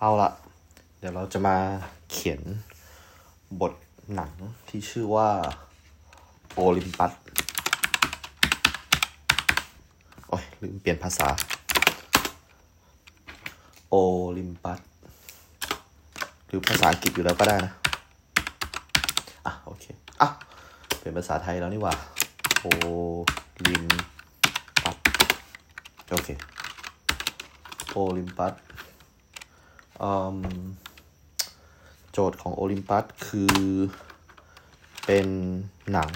เอาละเดี๋ยวเราจะมาเขียนบทหนังที่ชื่อว่าโอลิมปัส โอ้ยลืมเปลี่ยนภาษา โอลิมปัส หรือภาษาอังกฤษอยู่แล้วก็ได้นะ อะ โอเค อะ เป็นภาษาไทยแล้วนี่หว่า โอลิมปัส โอเค โอลิมปัส โจทย์ของโอลิมปัสคือเป็นหนัง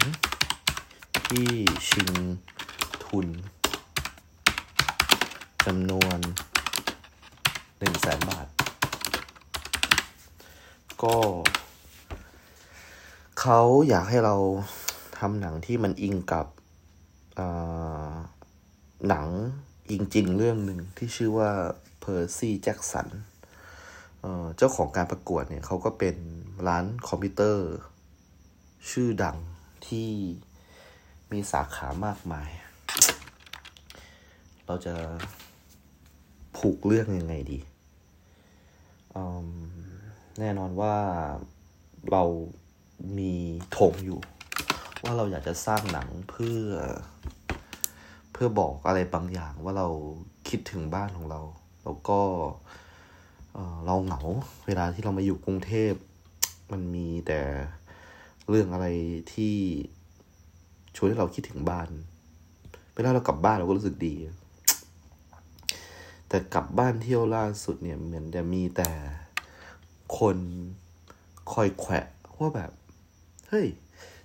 ที่ชิงทุนจำนวนหนึ่งแสนบาท ก็เขาอยากให้เราทำหนังที่มันอิงกับหนังอิงจริงเรื่องหนึ่งที่ชื่อว่า Percy Jackson เจ้าของการประกวดเนี่ยเขาก็เป็นร้านคอมพิวเตอร์ ชื่อดังที่มีสาขามากมาย เราจะผูกเรื่องยังไงดี แน่นอนว่าเรามีธงอยู่ ว่าเราอยากจะสร้างหนังเพื่อ เพื่อบอกอะไรบางอย่างว่าเราคิดถึงบ้านของเรา แล้วก็เเราเหงาเวลาที่เรามาอยู่กรุงเทพ มันมีแต่เรื่องอะไรที่ชวนให้เราคิดถึงบ้าน เวลาเรากลับบ้านเราก็รู้สึกดี แต่กลับบ้านเที่ยวล่าสุดเนี่ย เหมือนจะมีแต่คนคอยแขวะว่าแบบ เฮ้ย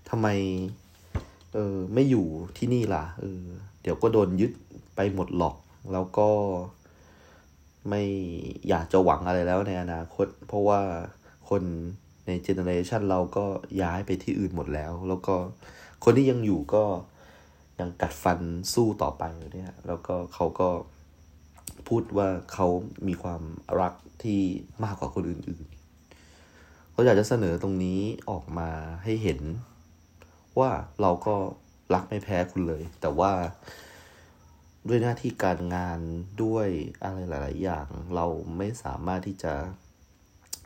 ทำไม เออไม่อยู่ที่นี่ล่ะ เออ เดี๋ยวก็โดนยึดไปหมดหรอก แล้วก็ ไม่อยากจะหวังอะไรแล้วในอนาคต เพราะว่าคนใน generation เราก็ย้ายไปที่อื่นหมดแล้ว แล้วก็คนที่ยังอยู่ก็ยังกัดฟันสู้ต่อไปอยู่เนี่ย แล้วก็เขาก็พูดว่าเขามีความรักที่มากกว่าคนอื่นๆเขาอยากจะเสนอตรงนี้ออกมาให้เห็น ว่าเราก็รักไม่แพ้คุณเลย แต่ว่า ด้วยหน้าที่การงานด้วยอะไรหลาย ๆ อย่าง เราไม่สามารถที่จะ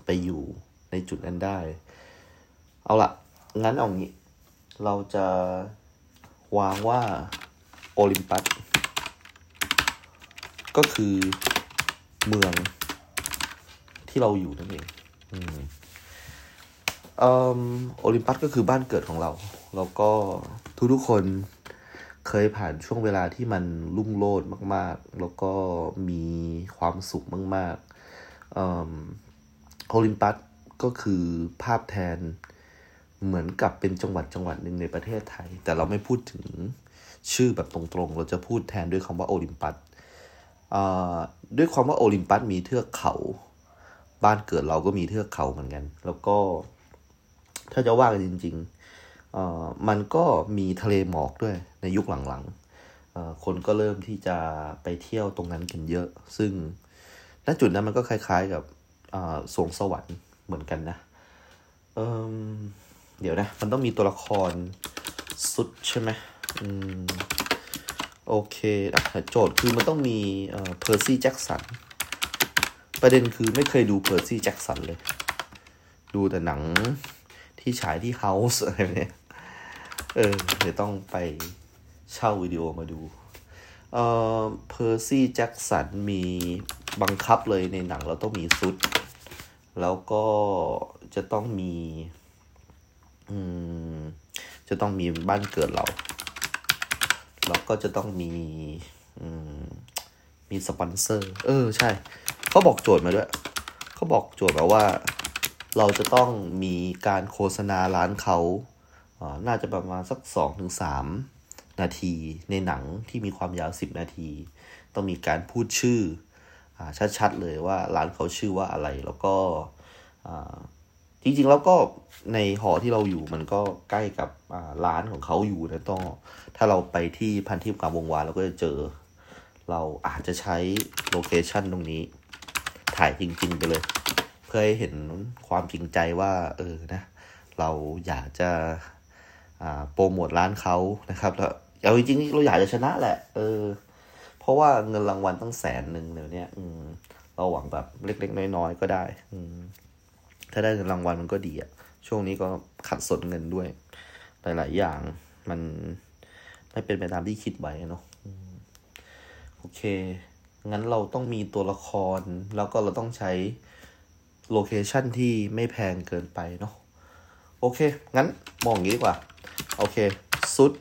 ไปอยู่ในจุดนั้นได้ เอาละงั้นเอางี้ เราจะวางว่าโอลิมปัสก็คือเมืองที่เราอยู่นั่นเองอืมอโอลิมปัสก็คือบ้านเกิดของเรา แล้วก็ทุกๆคน เคยผ่านช่วงเวลาที่มันรุ่งโรจน์มาก ๆ แล้วก็มีความสุขมากๆโอลิมปัสก็คือภาพแทนเหมือนกับเป็นจังหวัดจังหวัดหนึ่งในประเทศไทย แต่เราไม่พูดถึงชื่อแบบตรงๆ เราจะพูดแทนด้วยคำว่าโอลิมปัสด้วยความว่าโอลิมปัสมีเทือกเขา บ้านเกิดเราก็มีเทือกเขาเหมือนกัน แล้วก็ถ้าจะว่ากันจริง ๆ มันก็มีทะเลหมอกด้วยในยุคหลังๆ คนก็เริ่มที่จะไปเที่ยวตรงนั้นกันเยอะ ซึ่งณจุดนั้นมันก็คล้ายๆกับสรวงสวรรค์เหมือนกันนะเดี๋ยวนะ มันต้องมีตัวละครซุสใช่ไหมอืมโอเคอโจทย์คือมันต้องมี Percy Jackson ประเด็นคือไม่เคยดู Percy Jackson เลย ดูแต่หนังที่ฉายที่ House อะไรแบบเนี้ย เออเดี๋ยวต้องไปเช่าวิดีโอมาดูเอ่อ Percy Jackson มีบังคับเลยในหนังเราต้องมีซุส แล้วก็จะต้องมีอืมจะต้องมีบ้านเกิดเรา แล้วก็จะต้องมีอืมมีสปอนเซอร์ เออใช่ เขาบอกโจทย์มาด้วย เขาบอกโจทย์มาว่า เราจะต้องมีการโฆษณาร้านเขา น่าจะประมาณสักสองถึงสามนาทีในหนังที่มีความยาวสิบนาที ต้องมีการพูดชื่ออชัดๆเลยว่าร้านเขาชื่อว่าอะไรแล้วก็จริงๆแล้วก็ในหอที่เราอยู่มันก็ใกล้กับร้านของเขาอยู่นะต้องถ้าเราไปที่พันทิพย์กามวงวานเราก็จะเจอ เราอาจจะใช้โลเคชันตรงนี้ ถ่ายจริงๆไปเลย เพื่อให้เห็นความจริงใจว่า เออนะ เราอยากจะ โปรโมทร้านเขานะครับแล้วเอาจริงๆเราอยากจะชนะแหละ เออ เพราะว่าเงินรางวัลตั้งแสนหนึ่งเดี๋ยวนี้อืม เราหวังแบบเล็กๆน้อยๆก็ได้ อืม ถ้าได้เงินรางวัลมันก็ดีอะช่วงนี้ก็ขัดสนเงินด้วย หลายๆอย่างมันไม่เป็นไปตามที่คิดไว้เนาะโอเค งั้นเราต้องมีตัวละคร แล้วก็เราต้องใช้โลเคชันที่ไม่แพงเกินไปเนาะ โอเค งั้นมองอย่างนี้ดีกว่า โอเค ซุด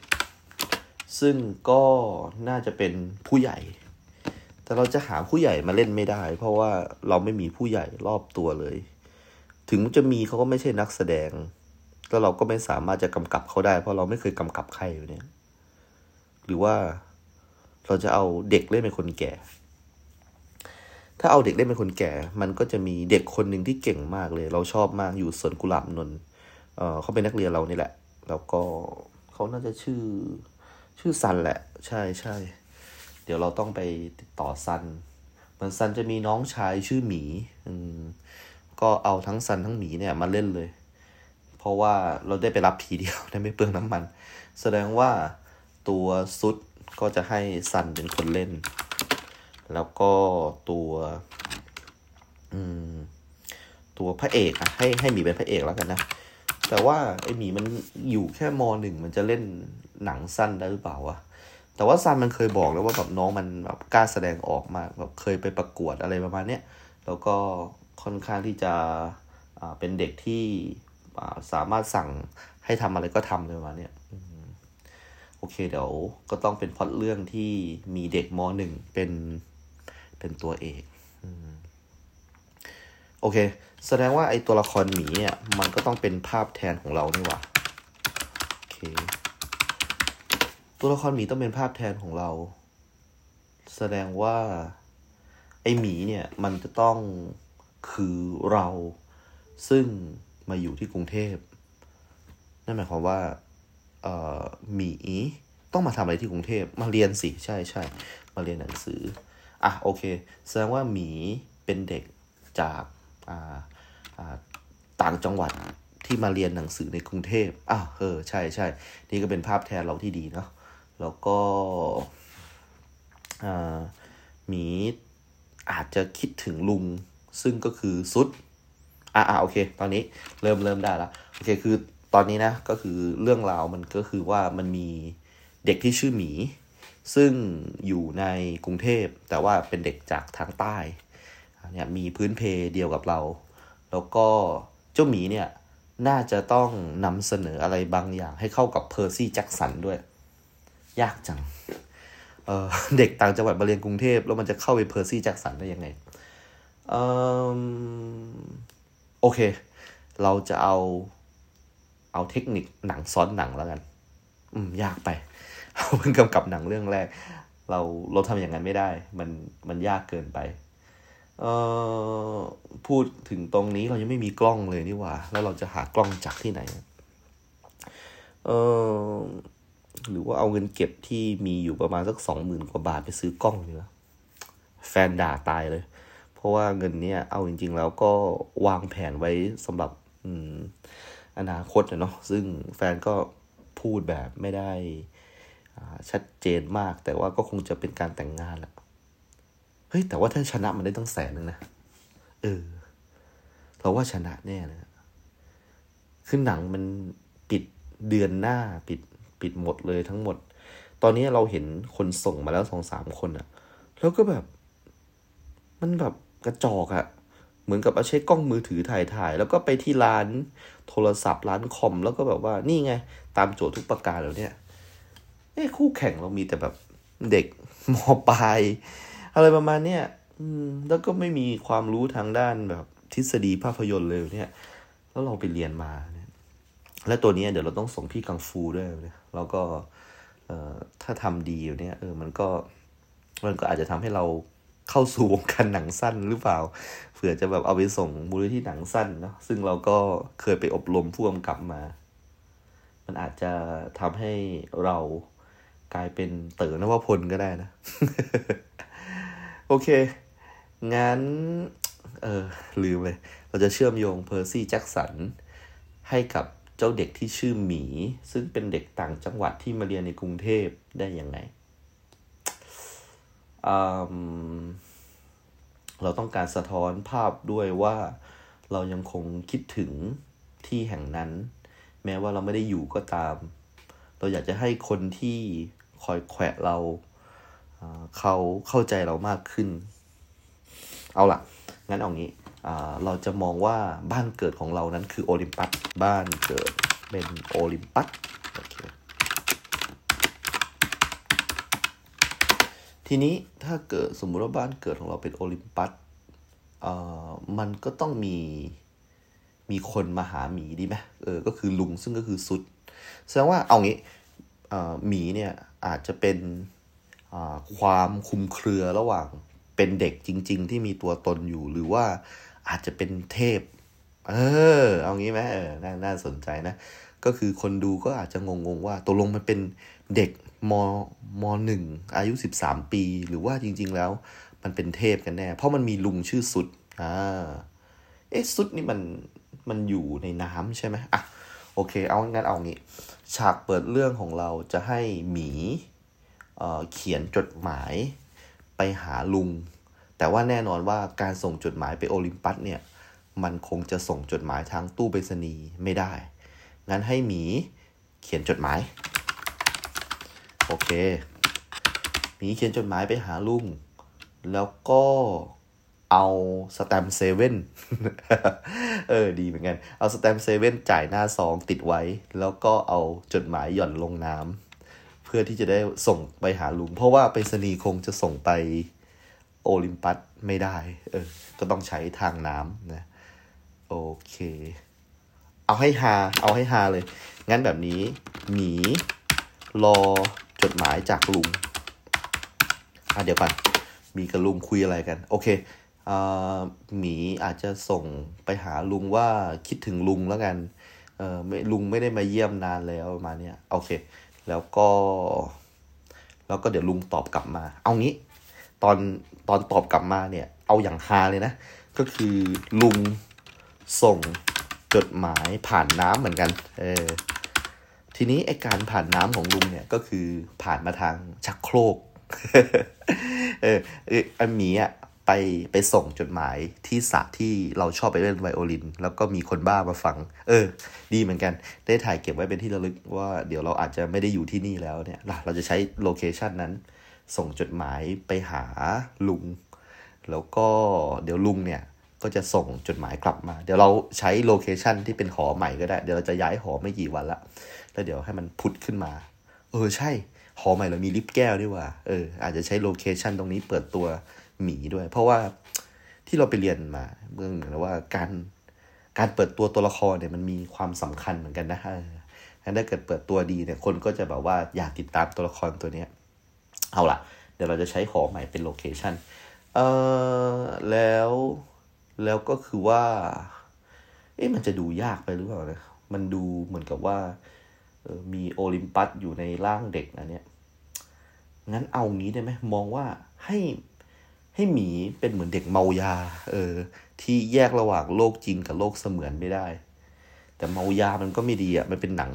ซึ่งก็น่าจะเป็นผู้ใหญ่ แต่เราจะหาผู้ใหญ่มาเล่นไม่ได้ เพราะว่าเราไม่มีผู้ใหญ่รอบตัวเลย ถึงจะมีเขาก็ไม่ใช่นักแสดง แล้วเราก็ไม่สามารถจะกำกับเขาได้ เพราะเราไม่เคยกำกับใครอยู่เนี่ย หรือว่าเราจะเอาเด็กเล่นเป็นคนแก่ ถ้าเอาเด็กเล่นเป็นคนแก่ มันก็จะมีเด็กคนหนึ่งที่เก่งมากเลย เราชอบมากอยู่สวนกุหลาบนนท์เเขาเป็นนักเรียนเรานี่แหละ แล้วก็เขาน่าจะชื่อชื่อซันแหละ ใช่ใช่ เดี๋ยวเราต้องไปติดต่อซันมือนซันจะมีน้องชายชื่อหมี อืม ก็เอาทั้งซันทั้งหมีเนี่ยมาเล่นเลย เพราะว่าเราได้ไปรับทีเดียวได้ไม่เปลืองน้ำมัน แสดงว่าตัวซุดก็จะให้ซันเป็นคนเล่น แล้วก็ตัว อืม ตัวพระเอกอะให้ให้หมีเป็นพระเอกแล้วกันนะ แต่ว่าไอหมีมันอยู่แค่มหนึ่งมันจะเล่นหนังสั้นได้หรือเปล่าวะแต่ว่าซันมันเคยบอกแล้วว่าแบบน้องมันแบบกล้าแสดงออกมากแบบเคยไปประกวดอะไรประมาณเนี้ยแล้วก็ค่อนข้างที่จะเป็นเด็กที่สามารถสั่งให้ทำอะไรก็ทำเลยประมาณเนี้ยโอเคเดี๋ยวก็ต้องเป็นพล็อตเรื่องที่มีเด็กมหนึ่งเป็นเป็นตัวเอกโอเค แสดงว่าไอตัวละครหมีเนี่ย มันก็ต้องเป็นภาพแทนของเรานี่หว่าโอเค ตัวละครหมีต้องเป็นภาพแทนของเรา แสดงว่า ไอหมีเนี่ย มันจะต้องคือเรา ซึ่งมาอยู่ที่กรุงเทพ นั่นหมายความว่าเอ่อหมีต้องมาทำอะไรที่กรุงเทพมาเรียนสิใช่ใช่มาเรียนหนังสือ อะโอเค แสดงว่าหมีเป็นเด็กจาก ต่างจังหวัดที่มาเรียนหนังสือในกรุงเทพอะเออใช่ใช่นี่ก็เป็นภาพแทนเราที่ดีเนาะแล้วก็หมีอาจจะคิดถึงลุงซึ่งก็คือซุดอ่าอ่าโอเค ตอนนี้เริ่มเริ่มได้แล้วโอเคคือตอนนี้นะก็คือเรื่องราวมันก็คือว่ามันมีเด็กที่ชื่อหมี ซึ่งอยู่ในกรุงเทพแต่ว่าเป็นเด็กจากทางใต้ เนี่ยมีพื้นเพเดียวกับเรา แล้วก็เจ้าหมีเนี่ยน่าจะต้องนำเสนออะไรบางอย่างให้เข้ากับ Percy Jackson ด้วย ยากจังเด็กต่างจังหวัดมาเรียนกรุงเทพ แล้วมันจะเข้าไป Percy Jackson ได้ยังไงออโอเค เราจะเอาเอาเทคนิคหนังซ้อนหนังแล้วกัน อืม ยากไปเราเพิ่งกำกับหนังเรื่องแรก เราเราทำอย่างนั้นไม่ได้ มันมันยากเกินไป เอ่อพูดถึงตรงนี้เรายังไม่มีกล้องเลยนี่หว่า แล้วเราจะหากล้องจากที่ไหนเออหรือว่าเอาเงินเก็บที่มีอยู่ประมาณสักสองหมื่นกว่าบาทไปซื้อกล้องเนีกว่ยแฟนด่าตายเลย เพราะว่าเงินเนี้ยเอาจริง ๆ แล้วก็วางแผนไว้สำหรับอืมอนาคตเนาะซึ่งแฟนก็พูดแบบไม่ได้ชัดเจนมาก แต่ว่าก็คงจะเป็นการแต่งงานแหละ เฮ้ยแต่ว่าถ้าชนะมันได้ตั้งแสนหนึ่งนะเออเราว่าชนะแน่เลยคือหนังมันปิดเดือนหน้าปิดปิดหมดเลยทั้งหมด ตอนนี้เราเห็นคนส่งมาแล้วสองสามคนอะแล้วก็แบบ มันแบบกระจอกอะเหมือนกับเอาใช้กล้องมือถือถ่ายถ่าย แล้วก็ไปที่ร้านโทรศัพท์ร้านคอม แล้วก็แบบว่านี่ไง ตามโจทย์ทุกประการแล้วเนี่ยเอ้คู่แข่งเรามีแต่แบบเด็กมปลาย อะไรประมาณเนี้ยอืม แล้วก็ไม่มีความรู้ทางด้านแบบทฤษฎีภาพยนตร์เลยเนี่ย แล้วเราไปเรียนมาเนี่ยและตัวนี้เดี๋ยวเราต้องส่งพี่กังฟูด้วยเนี่ยแล้วก็เอ่อถ้าทำดีอยู่เนี่ยเออมันก็มันก็อาจจะทำให้เราเข้าสู่วงการหนังสั้นหรือเปล่าเผื่อจะแบบเอาไปส่งมูลที่หนังสั้นเนาะซึ่งเราก็เคยไปอบรมผู้กำกับมา มันอาจจะทำให้เรากลายเป็นเต๋อนวพลก็ได้นะ โอเค งั้น เออ ลืมเลย เราจะเชื่อมโยงเพอร์ซี่แจ็คสันให้กับเจ้าเด็กที่ชื่อหมี ซึ่งเป็นเด็กต่างจังหวัดที่มาเรียนในกรุงเทพได้ยังไง เราต้องการสะท้อนภาพด้วยว่าเรายังคงคิดถึงที่แห่งนั้น แม้ว่าเราไม่ได้อยู่ก็ตาม เราอยากจะให้คนที่คอยแขวะเรา เขาเข้าใจเรามากขึ้น เอาล่ะ งั้นเอางี้เราจะมองว่าบ้านเกิดของเรานั้นคือโอลิมปัส บ้านเกิดเป็นโอลิมปัสโอเคทีนี้ถ้าเกิดสมมุติว่าบ้านเกิดของเราเป็นโอลิมปัสมันก็ต้องมีมีคนมาหาหมีดีไหมเออ ก็คือลุงซึ่งก็คือสุด แสดงว่าเอางี้หมีเนี่ยอาจจะเป็น ความคุมเครือระหว่างเป็นเด็กจริง ๆ ที่มีตัวตนอยู่หรือว่าอาจจะเป็นเทพ เออ เอางี้ไหมเออน่าน่าสนใจนะ ก็คือคนดูก็อาจจะงงๆว่าตกลงมันเป็นเด็กมมหนึ่งอายุสิบสามปี หรือว่าจริง ๆ แล้ว มันเป็นเทพกันแน่ เพราะมันมีลุงชื่อสุดอ่าเอ๊ะสุดนี่มันมันอยู่ในน้ำใช่ไหมอะโอเค เอางั้นเอางี้ ฉากเปิดเรื่องของเราจะให้หมี เเขียนจดหมายไปหาลุง แต่ว่าแน่นอนว่าการส่งจดหมายไปโอลิมปัสเนี่ยมันคงจะส่งจดหมายทางตู้ไปรษณีย์ไม่ได้ งั้นให้หมีเขียนจดหมาย โอเค หมีเขียนจดหมายไปหาลุง แล้วก็เอาสแตมเซเว่นเออ ดีเหมือนกัน เอาสแตมเซเว่นจ่ายหน้าซองติดไว้ แล้วก็เอาจดหมายหย่อนลงน้ำ เพื่อที่จะได้ส่งไปหาลุง เพราะว่าไปรษณีย์คงจะส่งไปโอลิมปัสไม่ได้ เออ ก็ต้องใช้ทางน้ำนะ โอเค เอาให้ฮาเอาให้ฮาเลย งั้นแบบนี้ หมีรอจดหมายจากลุง อะเดี๋ยวก่อนมีกับลุงคุยอะไรกัน โอเคอหมีอาจจะส่งไปหาลุงว่าคิดถึงลุงแล้วกัน เออไม่ลุงไม่ได้มาเยี่ยมนานแล้วประมาณนี้โอเค แล้วก็ แล้วก็เดี๋ยวลุงตอบกลับมา เอางี้ ตอนตอนตอบกลับมาเนี่ย เอาอย่างฮาเลยนะ ก็คือลุงส่งจดหมายผ่านน้ำเหมือนกัน เออ ทีนี้ไอการผ่านน้ำของลุงเนี่ยก็คือผ่านมาทางชักโครก เออไอหมีอะ ไปไปส่งจดหมายที่สระที่เราชอบไปเล่นไวโอลิน แล้วก็มีคนบ้ามาฟัง เออ ดีเหมือนกัน ได้ถ่ายเก็บไว้เป็นที่ระลึกว่าเดี๋ยวเราอาจจะไม่ได้อยู่ที่นี่แล้วเนี่ยเราจะใช้โลเคชันนั้น ส่งจดหมายไปหาลุง แล้วก็เดี๋ยวลุงเนี่ยก็จะส่งจดหมายกลับมา เดี๋ยวเราใช้ location ที่เป็นหอใหม่ก็ได้ เดี๋ยวเราจะย้ายหอไม่กี่วันละแล้วเดี๋ยวให้มันผุดขึ้นมา เออใช่ หอใหม่เรามีลิฟต์แก้วด้วยว่ะ เอออาจจะใช้ location ตรงนี้เปิดตัว หมีด้วย เพราะว่าที่เราไปเรียนมาเมือเหมือนว่าการการเปิดตัวตัวละครเนี่ยมันมีความสำคัญเหมือนกันนะฮะถ้าเกิดเปิดตัวดีเนี่ยคนก็จะแบบว่าอยากติดตามตัวละครตัวเนี้ยเอาล่ะ เดี๋ยวเราจะใช้หอใหม่เป็น location เออแล้วแล้วก็คือว่า เอ๊ะมันจะดูยากไปหรือเปล่านะมันดูเหมือนกับว่ามีโอลิมปัสอยู่ในร่างเด็กนะเนี่ย งั้นเอางี้ได้ไหมมองว่าให้ ให้หมีเป็นเหมือนเด็กเมายา เออ ที่แยกระหว่างโลกจริงกับโลกเสมือนไม่ได้ แต่เมายามันก็ไม่ดีอะ มันเป็นหนัง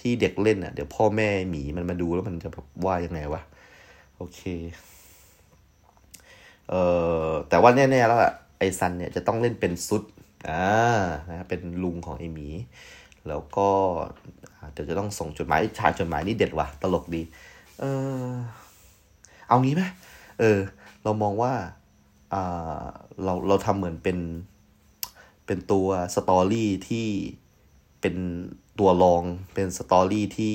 ที่เด็กเล่นอะ เดี๋ยวพ่อแม่หมีมันมาดูแล้วมันจะแบบว่ายังไงวะ โอเค เอ่อ แต่ว่าแน่ๆแล้วอะไอซันเนี่ยจะต้องเล่นเป็นซุด อ่า นะเป็นลุงของไอหมี แล้วก็เดี๋ยวจะต้องส่งจดหมายชายจดหมายนี่เด็ดว่ะ ตลกดี เออ เอางี้ไหมเออ เรามองว่าเราเราทำเหมือนเป็นเป็นตัวสตอรี่ที่เป็นตัวรองเป็นสตอรี่ที่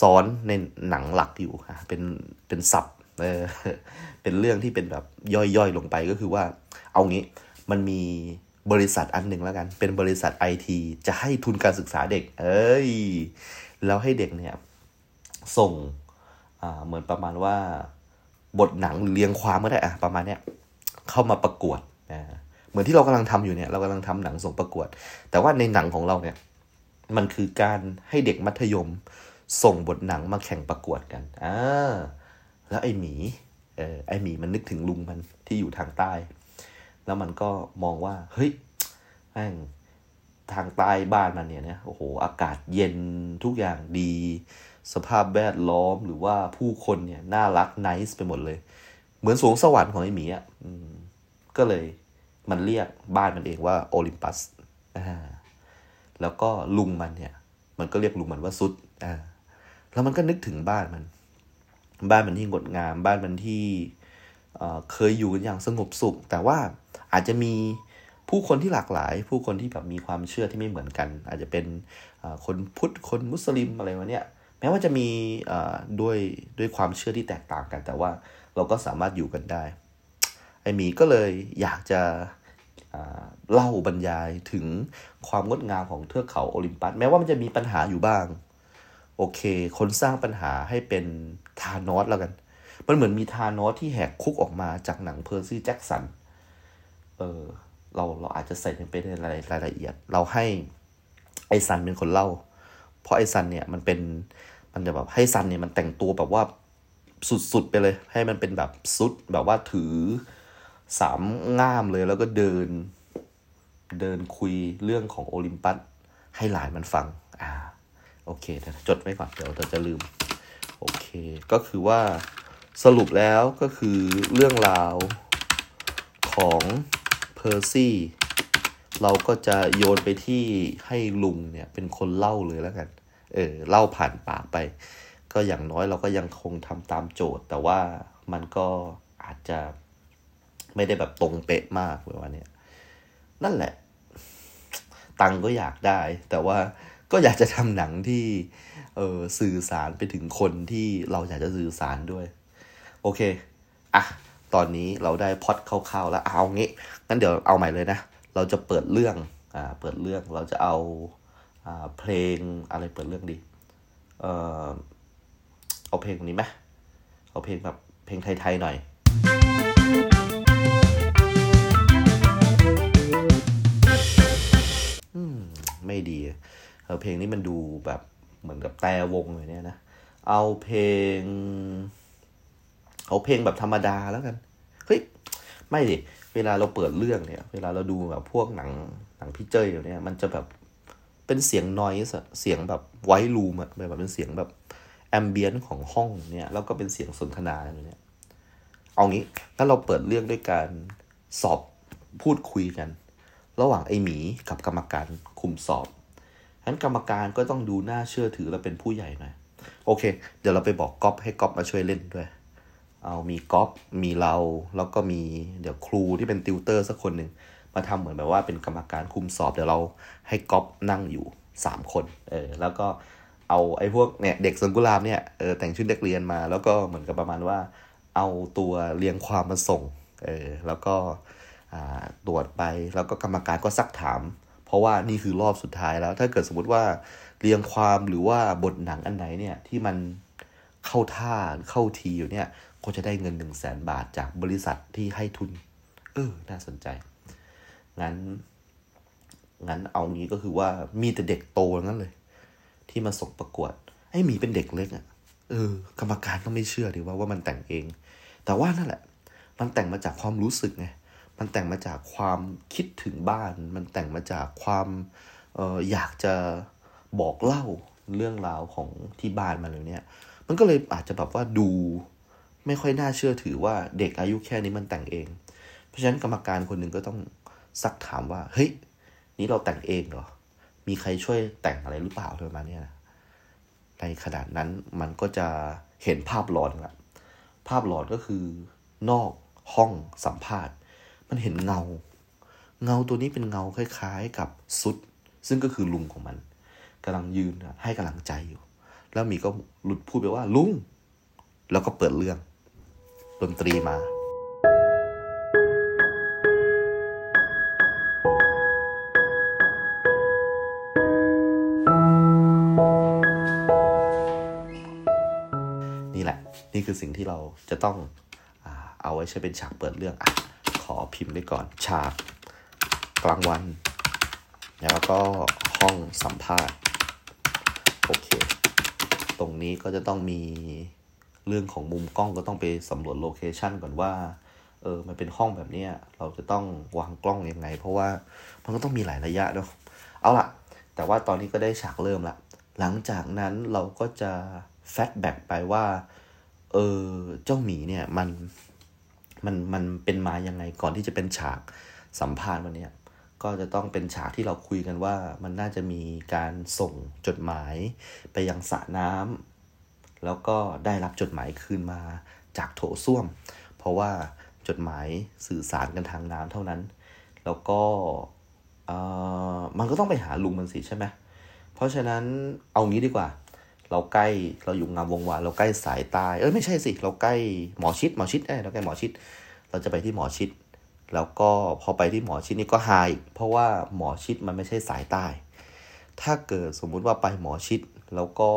ซ้อนในหนังหลักอยู่ค่ะเป็นเป็นสับเออเป็นเรื่องที่เป็นแบบย่อยๆลงไปก็คือว่า เอางี้มันมีบริษัทอันหนึ่งแล้วกัน เป็นบริษัทไอทีจะให้ทุนการศึกษาเด็ก เอ้ย แล้วให้เด็กเนี่ย ส่งเหมือนประมาณว่า บทหนังเรียงความก็ได้อะประมาณเนี้ยเข้ามาประกวดอ่าเหมือนที่เรากำลังทำอยู่เนี่ยเรากำลังทำหนังส่งประกวด แต่ว่าในหนังของเราเนี่ยมันคือการให้เด็กมัธยมส่งบทหนังมาแข่งประกวดกันอ่าแล้วไอ้หมีเออไอ้หมีมันนึกถึงลุงมันที่อยู่ทางใต้ แล้วมันก็มองว่า เฮ้ยแม่งทางใต้บ้านมันเนี่ยนะโอ้โห อากาศเย็นทุกอย่างดี สภาพแวดล้อมหรือว่าผู้คนเนี่ยน่ารักไนส์ไปหมดเลย เหมือนสวงสวรรค์ของไอ้หมีอะก็เลยมันเรียกบ้านมันเองว่าโอลิมปัสอ่าแล้วก็ลุงมันเนี่ย มันก็เรียกลุงมันว่าซุดอ่าแล้วมันก็นึกถึงบ้านมัน บ้านมันที่งดงาม บ้านมันที่เเคยอยู่กันอย่างสงบสุข แต่ว่าอาจจะมีผู้คนที่หลากหลาย ผู้คนที่แบบมีความเชื่อที่ไม่เหมือนกัน อาจจะเป็นคนพุทธคนมุสลิมอะไรวะเนี่ย แม้ว่าจะมีด้วยด้วยความเชื่อที่แตกต่างกัน แต่ว่าเราก็สามารถอยู่กันได้ ไอหมีก็เลยอยากจะเล่าบรรยายถึงความงดงามของเทือกเขาโอลิมปัส แม้ว่ามันจะมีปัญหาอยู่บ้าง โอเค คนสร้างปัญหาให้เป็นทานอสแล้วกัน มันเหมือนมีทานอสที่แหกคุกออกมาจากหนังเพอร์ซี่แจ็คสัน เออเราเราอาจจะใส่ไปในรายละเอียด เราให้ไอซันเป็นคนเล่า เพราะไอซันเนี่ยมันเป็นมันจะแบบให้ซันเนี่ยมันแต่งตัวแบบว่าสุดๆไปเลย ให้มันเป็นแบบสุดแบบว่าถือสามง่ามเลยแล้วก็เดิน เดินคุยเรื่องของโอลิมปัสให้หลานมันฟัง อ่า โอเคจดไว้ก่อน เดี๋ยวเราจะลืม โอเค ก็คือว่าสรุปแล้วก็คือเรื่องราวของเพอร์ซี่ เราก็จะโยนไปที่ให้ลุงเนี่ยเป็นคนเล่าเลยแล้วกัน เออเล่าผ่านปากไป ก็อย่างน้อยเราก็ยังคงทำตามโจทย์ แต่ว่ามันก็อาจจะไม่ได้แบบตรงเป๊ะมากแบบว่าเนี่ยนั่นแหละ ตังก็อยากได้ แต่ว่าก็อยากจะทำหนังที่เออสื่อสารไปถึงคนที่เราอยากจะสื่อสารด้วย โอเค อะ ตอนนี้เราได้พอดคร่าวๆแล้วเอางี้งั้นเดี๋ยวเอาใหม่เลยนะ เราจะเปิดเรื่องอ่าเปิดเรื่องเราจะเอาอ่าเพลงอะไรเปิดเรื่องดีเออเอาเพลงนี้ไหมเอาเพลงแบบเพลงไทยๆหน่อยอืมไม่ดีเออเพลงนี้มันดูแบบเหมือนกับแต่วงเลยเนี่ยนะ เอาเพลง เอาเพลงแบบธรรมดาแล้วกัน เฮ้ย ไม่ดิ เวลาเราเปิดเรื่องเนี่ย เวลาเราดูแบบพวกหนังหนังพี่เจยอยู่เนี่ย มันจะแบบเป็นเสียงนอยส์อะเสียงแบบไวรูมอะแบบเป็นเสียงแบบแอมเบียนของห้องเนี่ย แล้วก็เป็นเสียงสนทนาเนี้ยเอางี้ ถ้าเราเปิดเรื่องด้วยการสอบพูดคุยกัน ระหว่างไอหมีกับกรรมการคุมสอบฉะนั้นกรรมการก็ต้องดูน่าเชื่อถือและเป็นผู้ใหญ่หน่อย โอเค เดี๋ยวเราไปบอกก๊อฟให้ก๊อฟมาช่วยเล่นด้วย เอามีก๊อฟมีเรา แล้วก็มีเดี๋ยวครูที่เป็นติวเตอร์สักคนหนึ่งมาทำเหมือนแบบว่าเป็นกรรมการคุมสอบ เดี๋ยวเราให้ก๊อฟนั่งอยู่สามคนเออแล้วก็เอาไอ้พวกเนี่ยเด็กสวนกุหลาบเนี่ยเออแต่งชุดเด็กเรียนมา แล้วก็เหมือนกับประมาณว่า เอาตัวเรียงความมาส่งเออแล้วก็ตรวจไปแล้วก็กรรมการก็ซักถาม เพราะว่านี่คือรอบสุดท้ายแล้ว ถ้าเกิดสมมติว่าเรียงความหรือว่าบทหนังอันไหนเนี่ยที่มันเข้าท่าเข้าทีอยู่เนี่ย ก็จะได้เงินหนึ่งแสนบาทจากบริษัทที่ให้ทุน เออ น่าสนใจ งั้น งั้นเอางี้ก็คือว่ามีแต่เด็กโตงนั้นเลย ที่มาส่งประกวดไอ้หมีเป็นเด็กเล็กอะ่ะ เออ กรรมการก็ไม่เชื่อดีว่าว่ามันแต่งเอง แต่ว่านั่นแหละ มันแต่งมาจากความรู้สึกไง มันแต่งมาจากความคิดถึงบ้าน มันแต่งมาจากความเอออยากจะบอกเล่าเรื่องราวของที่บ้านมันเลยเนี่ย มันก็เลยอาจจะแบบว่าดู ไม่ค่อยน่าเชื่อถือว่าเด็กอายุแค่นี้มันแต่งเอง เพราะฉะนั้นกรรมการคนหนึ่งก็ต้องซักถามว่า เฮ้ย นี่เราแต่งเองเหรอ มีใครช่วยแต่งอะไรหรือเปล่าประมาณเนี้ยนะในขนาดนั้นมันก็จะเห็นภาพหลอนละภาพหลอนก็คือนอกห้องสัมภาษณ์ มันเห็นเงา เงาตัวนี้เป็นเงาคล้าย ๆ กับซุด ซึ่งก็คือลุงของมันกำลังยืนให้กำลังใจอยู่ แล้วมีก็หลุดพูดไปว่าลุง แล้วก็เปิดเรื่อง ดนตรีมานี่แหละนี่คือสิ่งที่เราจะต้องเอาไว้ใช้เป็นฉากเปิดเรื่องอขอพิมพ์ไว้ก่อน ฉากกลางวัน แล้วก็ห้องสัมภาษณ์ โอเค ตรงนี้ก็จะต้องมี เรื่องของมุมกล้องก็ต้องไปสำรวจโลเคชันก่อนว่าเออมันเป็นห้องแบบนี้เราจะต้องวางกล้องยังไง เพราะว่ามันก็ต้องมีหลายระยะเนาะเอาล่ะ แต่ว่าตอนนี้ก็ได้ฉากเริ่มละหลังจากนั้นเราก็จะแฟตแบ็กไปว่าเออเจ้าหมีเนี่ยมันมันมันเป็นมายังไงก่อนที่จะเป็นฉากสัมภาษณ์วันนี้ก็จะต้องเป็นฉากที่เราคุยกันว่ามันน่าจะมีการส่งจดหมายไปยังสระน้ำ แล้วก็ได้รับจดหมายคืนมาจากโถส้วม เพราะว่าจดหมายสื่อสารกันทางน้ำเท่านั้น แล้วก็มันก็ต้องไปหาลุงมันสิใช่ไหมเพราะฉะนั้นเอางี้ดีกว่า เราใกล้เราอยู่งามวงวานเราใกล้สายตายเอ้ยไม่ใช่สิ เราใกล้หมอชิดหมอชิดเอ้เราใกล้หมอชิด เราจะไปที่หมอชิด แล้วก็พอไปที่หมอชิดนี่ก็หายเพราะว่าหมอชิดมันไม่ใช่สายใต้ ถ้าเกิดสมมุติว่าไปหมอชิดแล้วก็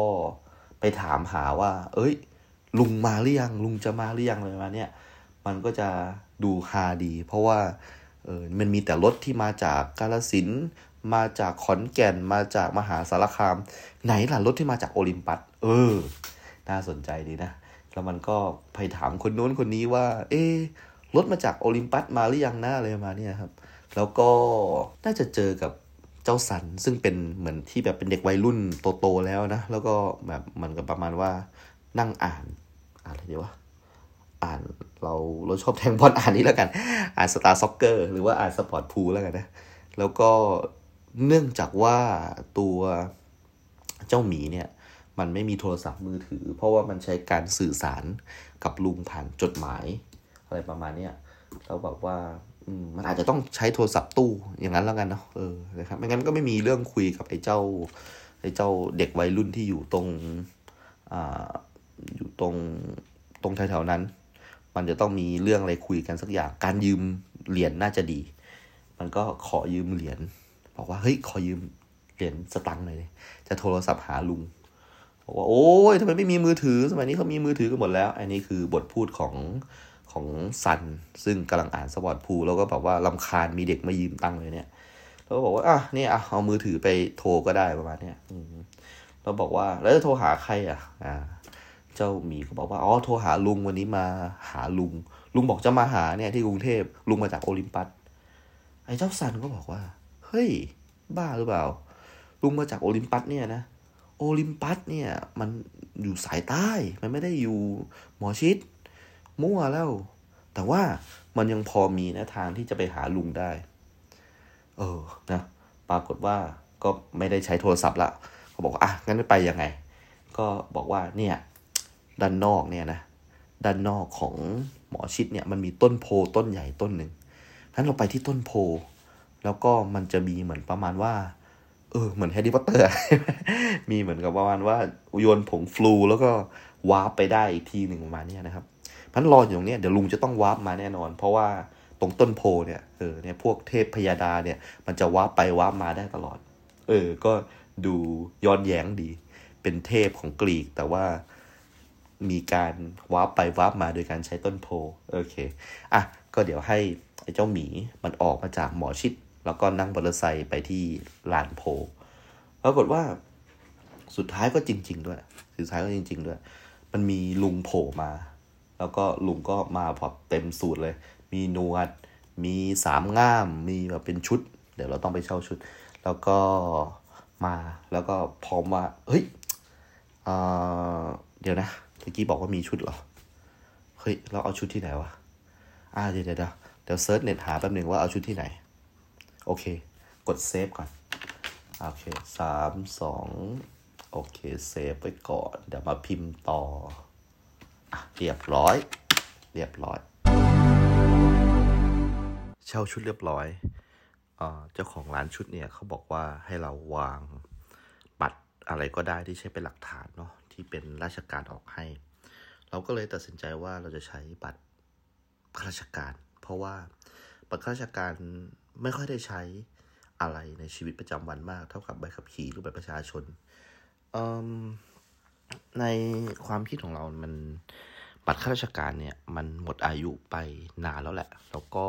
ถามหาว่า เอ้ย ลุงมาหรือยัง ลุงจะมาหรือยังเลยมาเนี่ย มันก็จะดูฮาดี เพราะว่าเออมันมีแต่รถที่มาจากกาลสินมาจากขอนแก่นมาจากมหาสารคาม ไหนล่ะรถที่มาจากโอลิมปัสเออ น่าสนใจดีนะ แล้วมันก็ไปถามคนโน้นคนนี้ว่า เอ๊รถมาจากโอลิมปัสมาหรือยังนะอะไรมาเนี่ยครับ แล้วก็น่าจะเจอกับ เจ้าสันซึ่งเป็นเหมือนที่แบบเป็นเด็กวัยรุ่นโตๆแล้วนะ แล้วก็แบบเหมือนกับประมาณว่านั่งอ่านอะไรดีวะอ่านเราเราชอบแทงบอลอ่านนี้แล้วกัน อ่าน Star Soccer หรือว่าอ่าน Sport Pool แล้วกันนะ แล้วก็เนื่องจากว่าตัวเจ้าหมีเนี่ย มันไม่มีโทรศัพท์มือถือ เพราะว่ามันใช้การสื่อสารกับลุงผ่านจดหมาย อะไรประมาณเนี้ยเราบอกว่า มันอาจจะต้องใช้โทรศัพท์ตู้อย่างนั้นแล้วกันเนาะเออนะครับไม่งั้นก็ไม่มีเรื่องคุยกับไอ้เจ้า ไอ้เจ้าเด็กวัยรุ่นที่อยู่ตรงอ่าอยู่ตรงตรงแถวๆนั้น มันจะต้องมีเรื่องอะไรคุยกันสักอย่าง การยืมเหรียญน่าจะดี มันก็ขอยืมเหรียญบอกว่าเฮ้ยขอยืมเหรียญสตังค์หน่อยจะโทรศัพท์หาลุงบอกว่าโอ้ยทำไมไม่มีมือถือ สมัยนี้เขามีมือถือกันหมดแล้ว อันนี้คือบทพูดของ ของซันซึ่งกำลังอ่านสวอตพูแล้วก็แบบว่าลำคาญมีเด็กมายืมตังค์เลยเนี่ยแล้วก็บอกว่าอะนี่อะเอามือถือไปโทรก็ได้ประมาณเนี้ยเราบอกว่าแล้วจะโทรหาใครอะ อ่า เจ้าหมีก็บอกว่าอ๋อโทรหาลุงวันนี้มาหาลุง ลุงบอกจะมาหาเนี่ยที่กรุงเทพลุงมาจากโอลิมปัสไอ้เจ้าซันก็บอกว่า เฮ้ย บ้าหรือเปล่า ลุงมาจากโอลิมปัสเนี่ยนะโอลิมปัสเนี่ย มันอยู่สายใต้ มันไม่ได้อยู่หมอชิด มั่วแล้ว แต่ว่ามันยังพอมีนะทางที่จะไปหาลุงได้ เออนะปรากฏว่าก็ไม่ได้ใช้โทรศัพท์ละเขาบอกว่าอะงั้นไปยังไง ก็บอกว่าเนี่ยด้านนอกเนี่ยนะด้านนอกของหมอชิตเนี่ยมันมีต้นโพธิ์ต้นใหญ่ต้นหนึ่งงั้นเราไปที่ต้นโพธิ์ แล้วก็มันจะมีเหมือนประมาณว่า เออ เหมือน Harry Potter มีเหมือนกับประมาณว่าโยนผง floo แล้วก็warp ไปได้อีกทีหนึ่งประมาณนี้นะครับ พันรออยู่ตรงนี้เดี๋ยวลุงจะต้อง warp มาแน่นอน เพราะว่าตรงต้นโพธิ์เนี่ยเออเนี่ยพวกเทพพยาดาเนี่ย มันจะ warp ไป warp มาได้ตลอด เออ ก็ดูย้อนแย้งดี เป็นเทพของกรีก แต่ว่ามีการ warp ไป warp มาโดยการใช้ต้นโพธิ์โอเคอะก็เดี๋ยวให้ไอ้เจ้าหมีมันออกมาจากหมอชิต แล้วก็นั่งมอไซค์ไปที่ลานโพธิ์ปรากฏว่าสุดท้ายก็จริง ๆ ด้วย สุดท้ายก็จริง ๆ ด้วย มันมีลุงโผล่มา แล้วก็ลุงก็มาพอเต็มสูตรเลย มีนวด มีสามง่าม มีแบบเป็นชุด เดี๋ยวเราต้องไปเช่าชุด แล้วก็มาแล้วก็พร้อมว่า เฮ้ยเเดี๋ยวนะเมื่อกี้บอกว่ามีชุดเหรอ เฮ้ย เราเอาชุดที่ไหนวะ อ่าเดี๋ยวเดี๋ยวเดี๋ยวเซิร์ชเน็ตหาแป๊บหนึ่งว่าเอาชุดที่ไหน โอเค กด save ก่อน โอเคสามสองโอเค save ไว้ก่อน เดี๋ยวมาพิมพ์ต่อ เรียบร้อย เรียบร้อย เช่าชุดเรียบร้อยเจ้าของร้านชุดเนี่ยเขาบอกว่าให้เราวางบัตรอะไรก็ได้ที่ใช้เป็นหลักฐานเนาะที่เป็นราชการออกให้ เราก็เลยตัดสินใจว่าเราจะใช้บัตรข้าราชการ เพราะว่าบัตรข้าราชการไม่ค่อยได้ใช้อะไรในชีวิตประจำวันมาก เท่ากับใบขับขี่หรือใบประชาชน ในความคิดของเรามันบัตรข้าราชการเนี่ย มันหมดอายุไปนานแล้วแหละ แล้วก็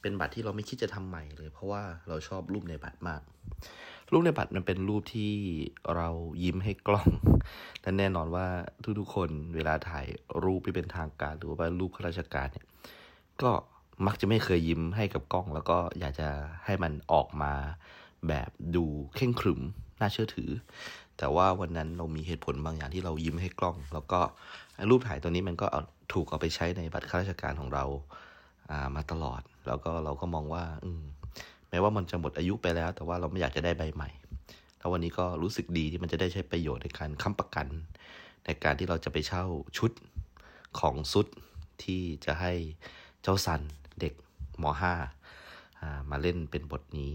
เป็นบัตรที่เราไม่คิดจะทำใหม่เลย เพราะว่าเราชอบรูปในบัตรมาก รูปในบัตรมันเป็นรูปที่เรายิ้มให้กล้องและแน่นอนว่าทุกๆคนเวลาถ่ายรูปที่เป็นทางการ หรือว่ารูปข้าราชการเนี่ย ก็มักจะไม่เคยยิ้มให้กับกล้อง แล้วก็อยากจะให้มันออกมาแบบดูเข่งขรึมน่าเชื่อถือ แต่ว่าวันนั้นเรามีเหตุผลบางอย่างที่เรายิ้มให้กล้อง แล้วก็รูปถ่ายตัวนี้มันก็เอาถูกเอาไปใช้ในบัตรข้าราชการของเราามาตลอด แล้วก็เราก็มองว่า อืมแม้ว่ามันจะหมดอายุไปแล้ว แต่ว่าเราไม่อยากจะได้ใบใหม่ แล้ววันนี้ก็รู้สึกดีที่มันจะได้ใช้ประโยชน์ในการค้ำประกัน ในการที่เราจะไปเช่าชุดของซุดที่จะให้เจ้าสันเด็กม .5 มาเล่นเป็นบทนี้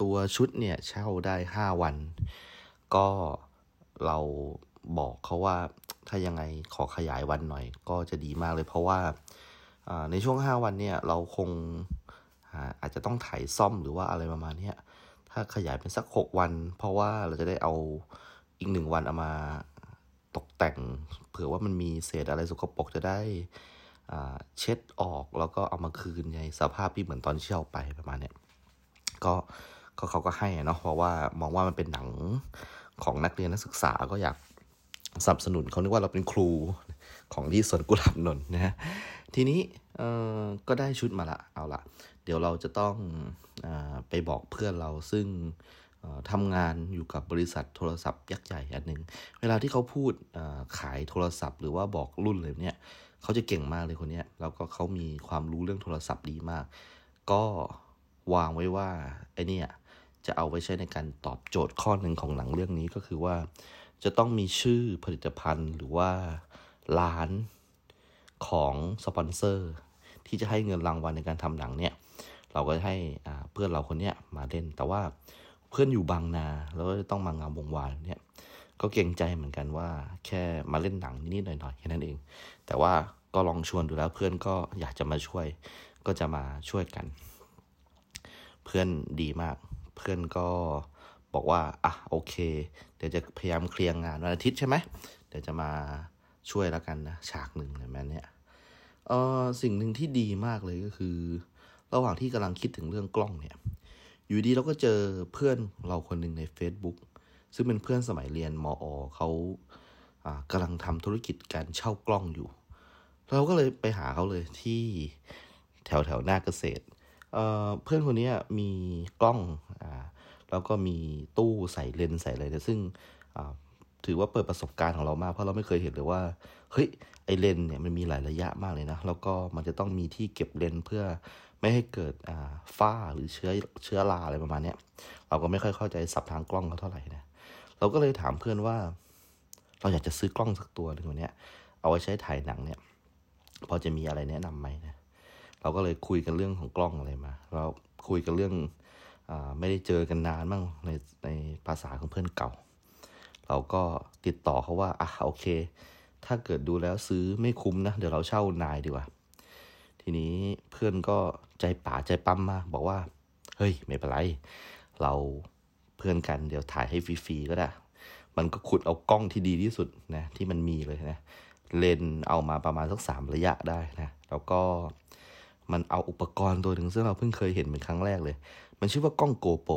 ตัวชุดเนี่ยเช่าได้ 5 วัน ก็เราบอกเขาว่าถ้ายังไงขอขยายวันหน่อยก็จะดีมากเลยเพราะว่าในช่วง 5 วันเนี่ยเราคงอาจจะต้องถ่ายซ่อมหรือว่าอะไรประมาณนี้ถ้าขยายเป็นสัก 6 วัน เพราะว่าเราจะได้เอาอีกหนึ่งวันเอามาตกแต่ง เผื่อว่ามันมีเศษอะไรสกปรกจะได้เช็ดออกแล้วก็เอามาคืนในสภาพที่เหมือนตอนเช่าไปประมาณเนี้ย ก็ก็เขาก็ให้เนาะเพราะว่ามองว่ามันเป็นหนังของนักเรียนนักศึกษาก็อยากสนับสนุนเขานึกว่าเราเป็นครูของที่สวนกุหลาบนนนะฮะทีนี้เออก็ได้ชุดมาละเอาละเดี๋ยวเราจะต้องอไปบอกเพื่อนเราซึ่งทำงานอยู่กับบริษัทโทรศัพท์ยักษ์ใหญ่อันหนึ่งเวลาที่เขาพูดขายโทรศัพท์ หรือว่าบอกรุ่นเลยเนี่ยเขาจะเก่งมากเลยคนนี้แล้วก็เขามีความรู้เรื่องโทรศัพท์ดีมาก ก็ วางไว้ว่าไอเนี่ยจะเอาไว้ใช้ในการตอบโจทย์ข้อหนึ่งของหนังเรื่องนี้ก็คือว่า จะต้องมีชื่อผลิตภัณฑ์หรือว่าร้านของสปอนเซอร์ ที่จะให้เงินรางวัลในการทำหนังเนี่ย เราก็ให้เพื่อนเราคนเนี้ยมาเล่น แต่ว่าเพื่อนอยู่บางนาแล้วต้องมางานวงวานเนี่ยก็เก่งใจเหมือนกันว่า แค่มาเล่นหนังนิดหน่อยๆแค่นั้นเอง แต่ว่าก็ลองชวนดูแล้วเพื่อนก็อยากจะมาช่วยก็จะมาช่วยกัน เพื่อนดีมาก เพื่อนก็บอกว่า อะ โอเค เดี๋ยวจะพยายามเคลียร์งานวันอาทิตย์ใช่ไหม เดี๋ยวจะมาช่วยแล้วกันนะ ฉากหนึ่งอะไรแบบนี้เออสิ่งหนึ่งที่ดีมากเลยก็คือ ระหว่างที่กำลังคิดถึงเรื่องกล้องเนี่ย อยู่ดีเราก็เจอเพื่อนเราคนหนึ่งใน Facebook ซึ่งเป็นเพื่อนสมัยเรียนมอ เขากำลังทำธุรกิจการเช่ากล้องอยู่ เราก็เลยไปหาเขาเลยที่แถวแถวหน้าเกษตร เพื่อนคนนี้มีกล้องอ่าแล้วก็มีตู้ใส่เลนส์ใส่อะไรซึ่งถือว่าเปิดประสบการณ์ของเรามาก เพราะเราไม่เคยเห็นเลยว่าเฮ้ยไอเลนเนี่ยมันมีหลายระยะมากเลยนะ แล้วก็มันจะต้องมีที่เก็บเลนเพื่อไม่ให้เกิดฝ้าหรือเชื้อเชื้อราอะไรประมาณนี้เราก็ไม่ค่อยเข้าใจสับทางกล้องเขาเท่าไหร่นะเราก็เลยถามเพื่อนว่า เราอยากจะซื้อกล้องสักตัวหนึ่งวันนี้เอาไว้ใช้ถ่ายหนังเนี่ย พอจะมีอะไรแนะนำไหมนะ เราก็เลยคุยกันเรื่องของกล้องอะไรมาเราคุยกันเรื่องอไม่ได้เจอกันนานมั่งในในภาษาของเพื่อนเก่า เราก็ติดต่อเขาว่าอะโอเค ถ้าเกิดดูแล้วซื้อไม่คุ้มนะ เดี๋ยวเราเช่านายดีกว่า ทีนี้เพื่อนก็ใจป่าใจปั๊มมากบอกว่า เฮ้ย ไม่เป็นไร เราเพื่อนกันเดี๋ยวถ่ายให้ฟรีๆก็ได้ มันก็ขุดเอากล้องที่ดีที่สุดนะที่มันมีเลยนะ เลนเอามาประมาณสักสามระยะได้นะ แล้วก็ มันเอาอุปกรณ์ตัวหนึ่งซึ่งเราเพิ่งเคยเห็นเป็นครั้งแรกเลย มันชื่อว่ากล้องโกโป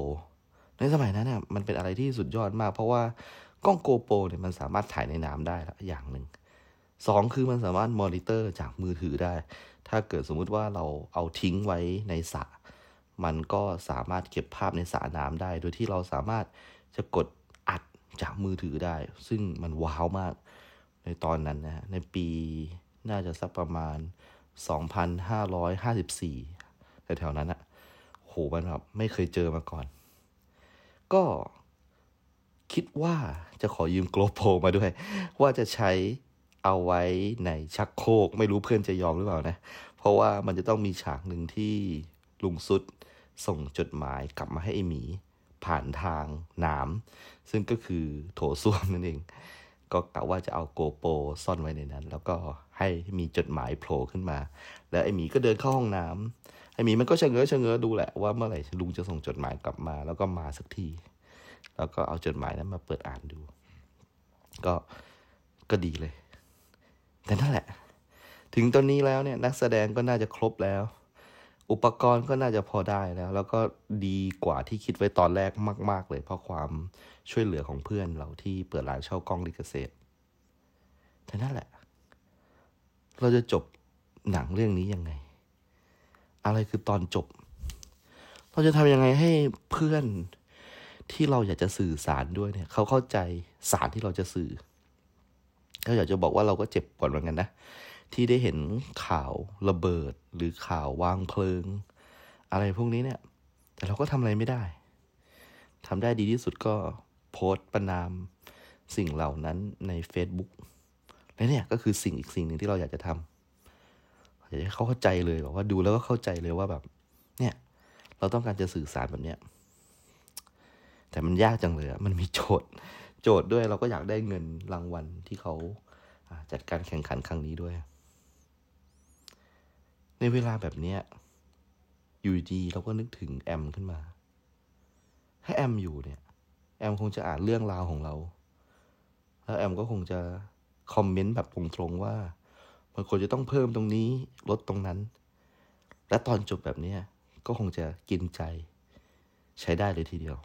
ในสมัยนั้นเนี่ยมันเป็นอะไรที่สุดยอดมาก เพราะว่ากล้องโกโปเนี่ยมันสามารถถ่ายในน้ำได้ละอย่างหนึ่งสองคือมันสามารถมอนิเตอร์จากมือถือได้ ถ้าเกิดสมมุติว่าเราเอาทิ้งไว้ในสระมันก็สามารถเก็บภาพในสระน้ำได้ โดยที่เราสามารถจะกดอัดจากมือถือได้ ซึ่งมันว้าวมาก ในตอนนั้นนะในปีน่าจะสักประมาณ 2,554แถวๆนั้นอะโหมันแบบไม่เคยเจอมาก่อน ก็คิดว่าจะขอยืมโกลโปมาด้วย ว่าจะใช้เอาไว้ในชักโครก ไม่รู้เพื่อนจะยอมหรือเปล่านะ เพราะว่ามันจะต้องมีฉากหนึ่งที่ลุงสุดส่งจดหมายกลับมาให้ไอหมี ผ่านทางน้ำซึ่งก็คือโถส้วมนั่นเอง ก็กะว่าจะเอาโกโปรซ่อนไว้ในนั้น แล้วก็ ให้มีจดหมายโผล่ขึ้นมา แล้วไอหมีก็เดินเข้าห้องน้ำไอหมีมันก็เฉงเง้อเฉงเง้อดูแหละว่าเมื่อไหร่ลุงจะส่งจดหมายกลับมา แล้วก็มาสักที แล้วก็เอาจดหมายนั้นมาเปิดอ่านดู ก็ก็ดีเลย แต่นั่นแหละ ถึงตอนนี้แล้วเนี่ยนักแสดงก็น่าจะครบแล้ว อุปกรณ์ก็น่าจะพอได้แล้ว แล้วก็ดีกว่าที่คิดไว้ตอนแรกมาก ๆ เลย เพราะความช่วยเหลือของเพื่อนเราที่เปิดร้านเช่ากล้องดิเกษตรแต่นั่นแหละ เราจะจบหนังเรื่องนี้ยังไง อะไรคือตอนจบ เราจะทำยังไงให้เพื่อนที่เราอยากจะสื่อสารด้วยเนี่ย เขาเข้าใจสารที่เราจะสื่อก็อยากจะบอกว่าเราก็เจ็บปวดเหมือนกันนะ ที่ได้เห็นข่าวระเบิดหรือข่าววางเพลิง อะไรพวกนี้เนี่ย แต่เราก็ทำอะไรไม่ได้ทำได้ดีที่สุดก็โพสต์ประนามสิ่งเหล่านั้นใน Facebook และเนี่ยก็คือสิ่งอีกสิ่งหนึ่งที่เราอยากจะทำอยากให้เขาเข้าใจเลยบอกว่าดูแล้วก็เข้าใจเลยว่าแบบ เนี่ย เราต้องการจะสื่อสารแบบเนี้ยแต่มันยากจังเลยอะมันมีโจทย์ โจทย์ด้วยเราก็อยากได้เงินรางวัลที่เขาจัดการแข่งขันครั้งนี้ด้วย ในเวลาแบบเนี้ยอยู่ดีเราก็นึกถึงแอมขึ้นมา ถ้าแอมอยู่เนี่ย แอมคงจะอ่านเรื่องราวของเรา แล้วแอมก็คงจะ คอมเมนต์แบบตรงๆว่ามันควรจะต้องเพิ่มตรงนี้ลดตรงนั้น และตอนจบแบบนี้ก็คงจะกินใจ ใช้ได้เลยทีเดียว